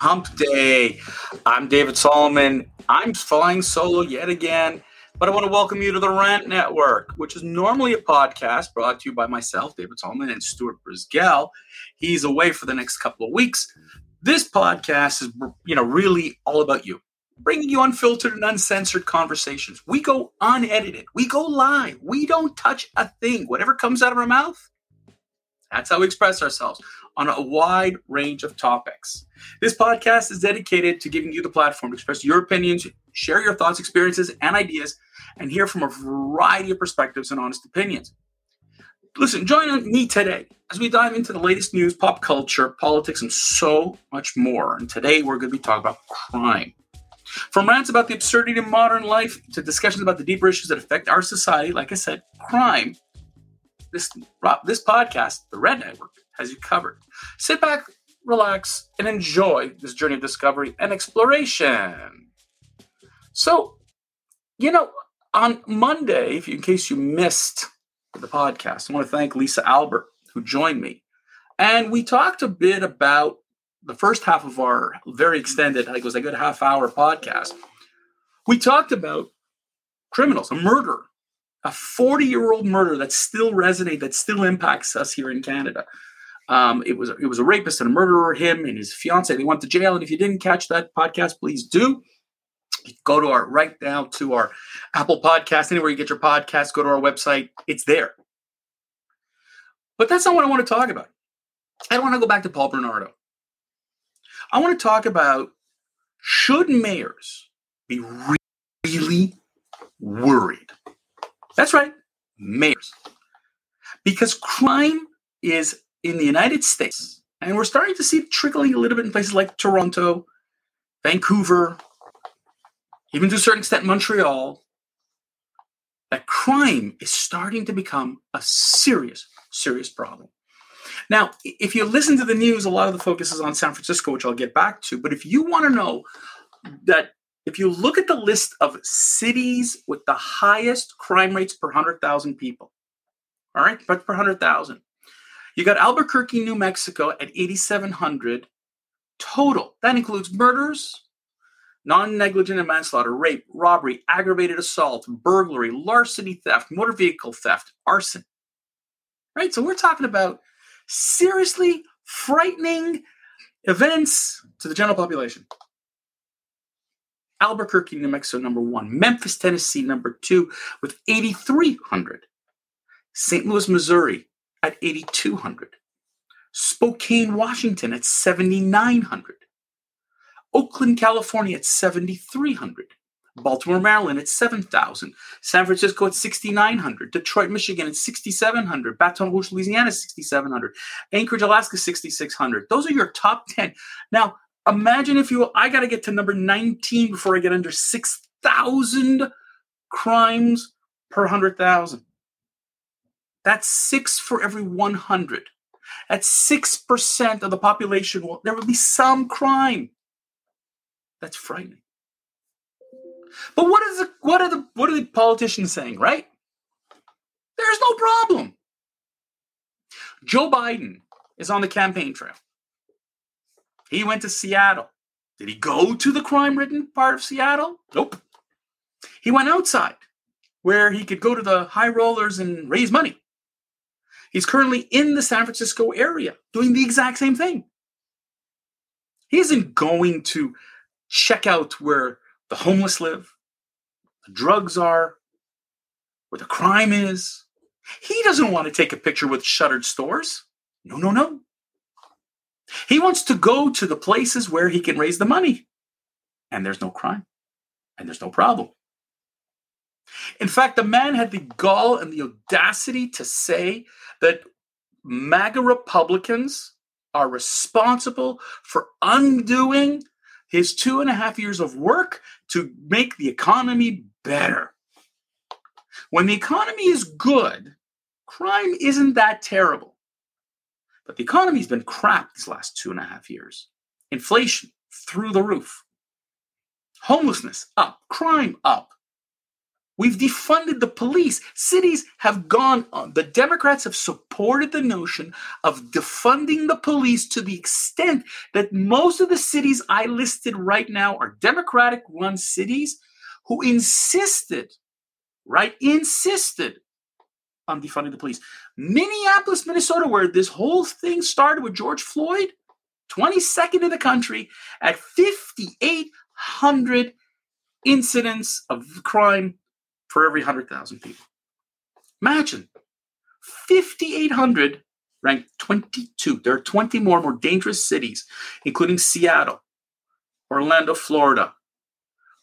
Hump Day. I'm David Solomon. I'm flying solo yet again, but I want to welcome you to the Rant Network, which is normally a podcast brought to you by myself, David Solomon, and Stuart Brisgell. He's away for the next couple of weeks. This podcast is, you know, really all about you, bringing you unfiltered and uncensored conversations. We go unedited. We go live. We don't touch a thing. Whatever comes out of our mouth, that's how we express ourselves on a wide range of topics. This podcast is dedicated to giving you the platform to express your opinions, share your thoughts, experiences, and ideas, and hear from a variety of perspectives and honest opinions. Listen, join me today as we dive into the latest news, pop culture, politics, and so much more. And today we're going to be talking about crime. From rants about the absurdity of modern life to discussions about the deeper issues that affect our society, like I said, crime. This this podcast, the Rant Network, has you covered. Sit back, relax, and enjoy this journey of discovery and exploration. So, you know, on Monday, if you, in case you missed the podcast, I want to thank Lisa Albert who joined me, and we talked a bit about the first half of our very extended, think it was a good half hour podcast. We talked about criminals, a murder, a 40 year old murder that still resonates, that still impacts us here in Canada. Um, it was it was a rapist and a murderer. Him and his fiance they went to jail. And if you didn't catch that podcast, please do go to our right now to our Apple Podcast, anywhere you get your podcast. Go to our website; it's there. But that's not what I want to talk about. I don't want to go back to Paul Bernardo. I want to talk about should mayors be really worried? That's right, mayors. Because crime is in the United States, and we're starting to see it trickling a little bit in places like Toronto, Vancouver, even to a certain extent Montreal, that crime is starting to become a serious, serious problem. Now, if you listen to the news, a lot of the focus is on San Francisco, which I'll get back to. But if you want to know that, if you look at the list of cities with the highest crime rates per 100,000 people, all right, but per 100,000, you got Albuquerque, New Mexico at 8,700 total. That includes murders, non negligent and manslaughter, rape, robbery, aggravated assault, burglary, larceny theft, motor vehicle theft, arson. Right? So we're talking about seriously frightening events to the general population. Albuquerque, New Mexico, number one. Memphis, Tennessee, number two, with 8,300. St. Louis, Missouri, at 8,200. Spokane, Washington at 7,900. Oakland, California at 7,300. Baltimore, Maryland at 7,000. San Francisco at 6,900. Detroit, Michigan at 6,700. Baton Rouge, Louisiana, 6,700. Anchorage, Alaska, 6,600. Those are your top 10. Now, imagine if you, I got to get to number 19 before I get under 6,000 crimes per 100,000. That's six for every 100. At 6% of the population, well, there will be some crime. That's frightening. But what is the what are the what are the politicians saying, right? There's no problem. Joe Biden is on the campaign trail. He went to Seattle. Did he go to the crime-ridden part of Seattle? Nope. He went outside where he could go to the high rollers and raise money. He's currently in the San Francisco area doing the exact same thing. He isn't going to check out where the homeless live, the drugs are, where the crime is. He doesn't want to take a picture with shuttered stores. No, no, no. He wants to go to the places where he can raise the money. And there's no crime. And there's no problem. In fact, the man had the gall and the audacity to say that MAGA Republicans are responsible for undoing his two and a half years of work to make the economy better. When the economy is good, crime isn't that terrible. But the economy's been crap these last two and a half years. Inflation through the roof, homelessness up, crime up. We've defunded the police. Cities have gone on. The Democrats have supported the notion of defunding the police to the extent that most of the cities I listed right now are Democratic run cities who insisted, right, insisted on defunding the police. Minneapolis, Minnesota, where this whole thing started with George Floyd, 22nd in the country at 5,800 incidents of crime for every 100,000 people. Imagine 5,800 ranked 22. There are 20 more more dangerous cities, including Seattle, Orlando, Florida,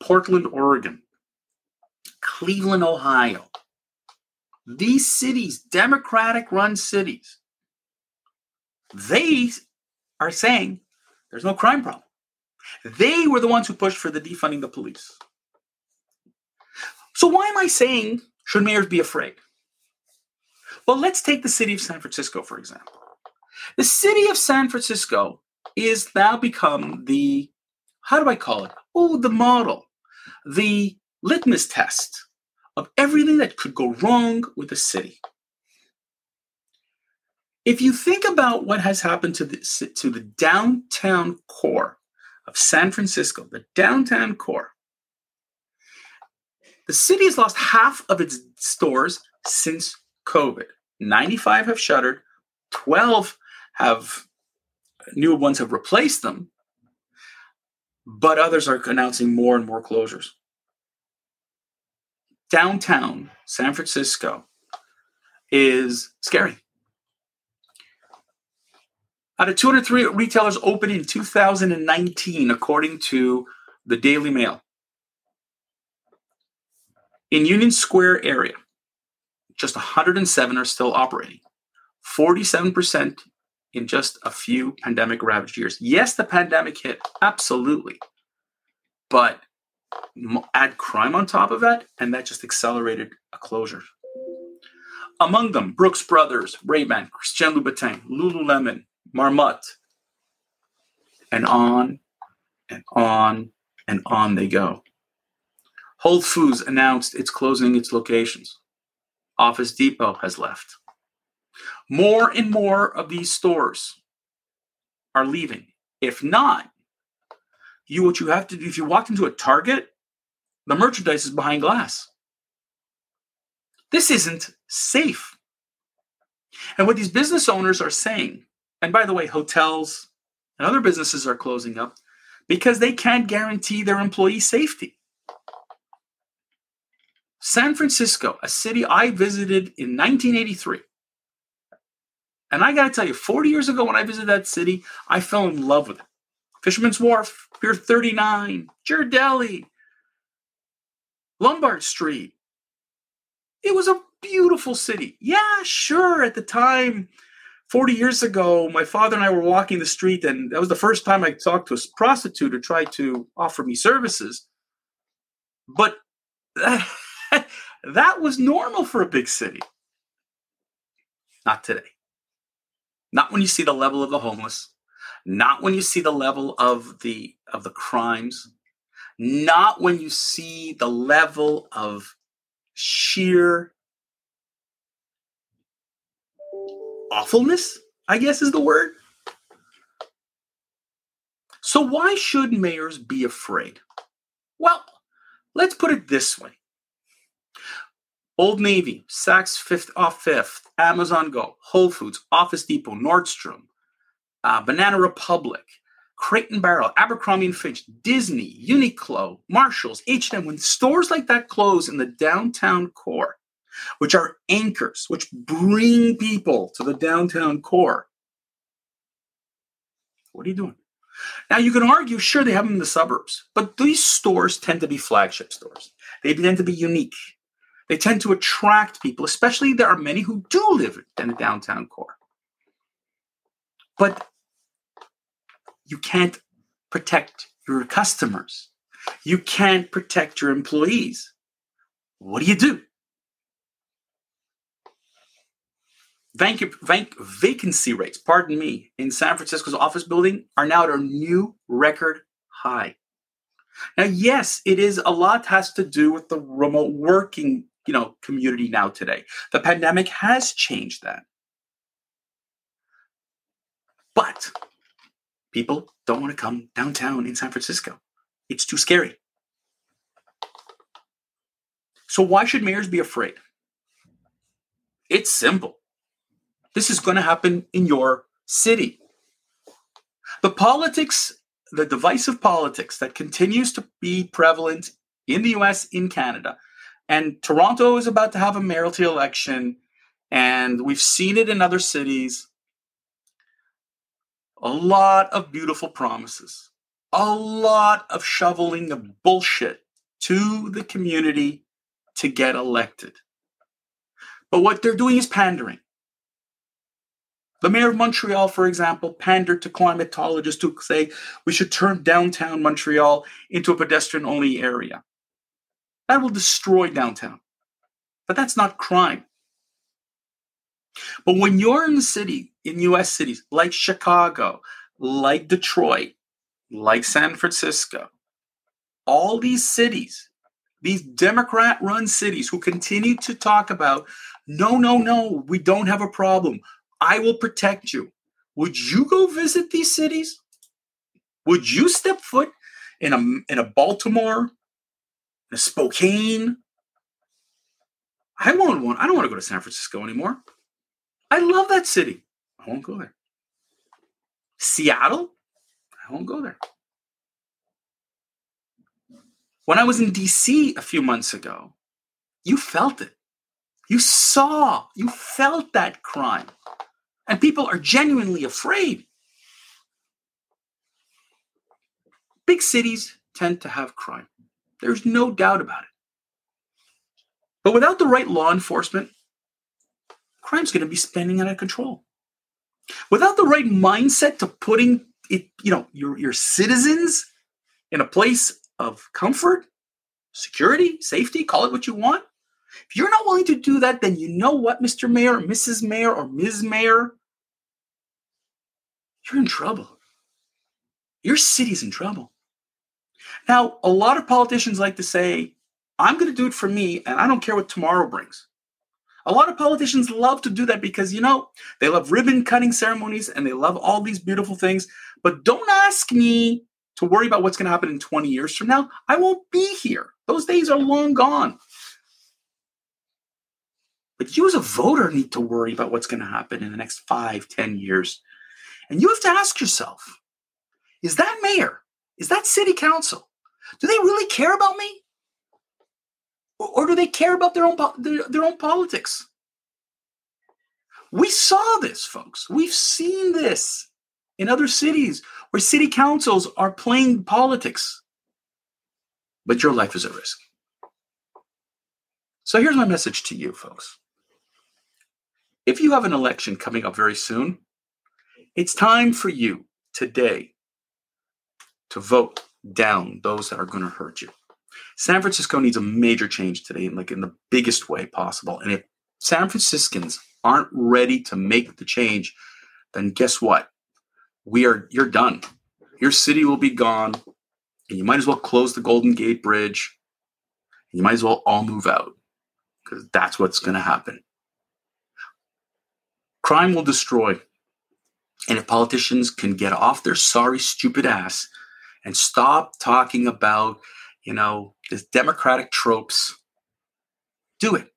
Portland, Oregon, Cleveland, Ohio. These cities, Democratic run cities, they are saying there's no crime problem. They were the ones who pushed for the defunding the police. So, why am I saying should mayors be afraid? Well, let's take the city of San Francisco, for example. The city of San Francisco is now become the, how do I call it? Oh, the model, the litmus test of everything that could go wrong with the city. If you think about what has happened to the, to the downtown core of San Francisco, the downtown core, the city has lost half of its stores since COVID. 95 have shuttered, 12 have new ones have replaced them, but others are announcing more and more closures. Downtown San Francisco is scary. Out of 203 retailers open in 2019, according to the Daily Mail, in Union Square area, just 107 are still operating. 47% in just a few pandemic ravaged years. Yes, the pandemic hit, absolutely. But add crime on top of that, and that just accelerated a closure. Among them, Brooks Brothers, Ray-Ban, Christian Louboutin, Lululemon, Marmot, and on and on and on they go. Whole Foods announced it's closing its locations. Office Depot has left. More and more of these stores are leaving. If not, you what you have to do if you walked into a Target, the merchandise is behind glass. This isn't safe. And what these business owners are saying and by the way, hotels and other businesses are closing up because they can't guarantee their employee safety. San Francisco, a city I visited in 1983. And I got to tell you, 40 years ago when I visited that city, I fell in love with it. Fisherman's Wharf, Pier 39, Ghirardelli, Lombard Street. It was a beautiful city. Yeah, sure, at the time, 40 years ago, my father and I were walking the street, and that was the first time I talked to a prostitute who tried to offer me services. But that was normal for a big city. Not today. Not when you see the level of the homeless, not when you see the level of the of the crimes, not when you see the level of sheer awfulness, I guess is the word. So, why should mayors be afraid? Well, let's put it this way Old Navy, Saks Fifth off Fifth, Amazon Go, Whole Foods, Office Depot, Nordstrom, uh, Banana Republic, Crate and Barrel, Abercrombie and Fitch, Disney, Uniqlo, Marshalls, H&M. When stores like that close in the downtown core, which are anchors, which bring people to the downtown core. What are you doing? Now, you can argue, sure, they have them in the suburbs, but these stores tend to be flagship stores. They tend to be unique. They tend to attract people, especially there are many who do live in the downtown core. But you can't protect your customers. You can't protect your employees. What do you do? Vac- vac- vacancy rates, pardon me, in San Francisco's office building are now at a new record high. Now, yes, it is a lot has to do with the remote working, you know, community now today. The pandemic has changed that. But people don't want to come downtown in San Francisco. It's too scary. So why should mayors be afraid? It's simple. This is going to happen in your city. The politics the divisive politics that continues to be prevalent in the US, in Canada. And Toronto is about to have a mayoralty election, and we've seen it in other cities. A lot of beautiful promises, a lot of shoveling of bullshit to the community to get elected. But what they're doing is pandering. The mayor of Montreal, for example, pandered to climatologists to say we should turn downtown Montreal into a pedestrian only area. That will destroy downtown. But that's not crime. But when you're in the city, in US cities like Chicago, like Detroit, like San Francisco, all these cities, these Democrat run cities who continue to talk about no, no, no, we don't have a problem. I will protect you. Would you go visit these cities? Would you step foot in a in a Baltimore, in a Spokane? I won't want. I don't want to go to San Francisco anymore. I love that city. I won't go there. Seattle, I won't go there. When I was in DC a few months ago, you felt it. You saw, you felt that crime. And people are genuinely afraid. Big cities tend to have crime. There's no doubt about it. But without the right law enforcement, crime's going to be spinning out of control. Without the right mindset to putting it, you know, your, your citizens in a place of comfort, security, safety, call it what you want. If you're not willing to do that, then you know what, Mr. Mayor, or Mrs. Mayor, or Ms. Mayor, you're in trouble. Your city's in trouble. Now, a lot of politicians like to say, I'm going to do it for me, and I don't care what tomorrow brings. A lot of politicians love to do that because, you know, they love ribbon cutting ceremonies and they love all these beautiful things. But don't ask me to worry about what's going to happen in 20 years from now. I won't be here. Those days are long gone. But you, as a voter, need to worry about what's going to happen in the next five, ten years. And you have to ask yourself is that mayor, is that city council, do they really care about me? Or, do they care about their own, their, their own politics? We saw this, folks. We've seen this in other cities where city councils are playing politics. But your life is at risk. So here's my message to you, folks. If you have an election coming up very soon, it's time for you today to vote down those that are going to hurt you. San Francisco needs a major change today, like in the biggest way possible. And if San Franciscans aren't ready to make the change, then guess what? We are you're done. Your city will be gone, and you might as well close the Golden Gate Bridge. you might as well all move out because that's what's going to happen. Crime will destroy and if politicians can get off their sorry, stupid ass and stop talking about, you know, this democratic tropes, do it.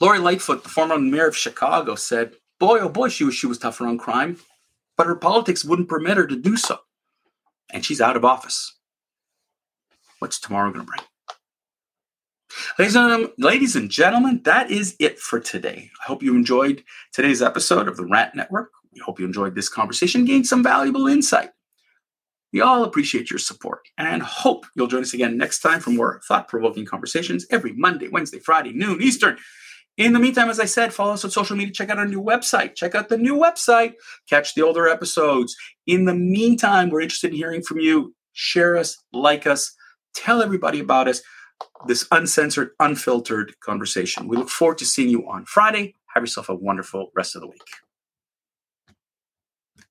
Lori Lightfoot, the former mayor of Chicago, said, boy, oh boy, she was, she was tough on crime, but her politics wouldn't permit her to do so. And she's out of office. What's tomorrow going to bring? Ladies and, ladies and gentlemen, that is it for today. I hope you enjoyed today's episode of the Rant Network. We hope you enjoyed this conversation, gained some valuable insight. We all appreciate your support and hope you'll join us again next time for more thought provoking conversations every Monday, Wednesday, Friday, noon Eastern. In the meantime, as I said, follow us on social media, check out our new website, check out the new website, catch the older episodes. In the meantime, we're interested in hearing from you. Share us, like us, tell everybody about us, this uncensored, unfiltered conversation. We look forward to seeing you on Friday. Have yourself a wonderful rest of the week.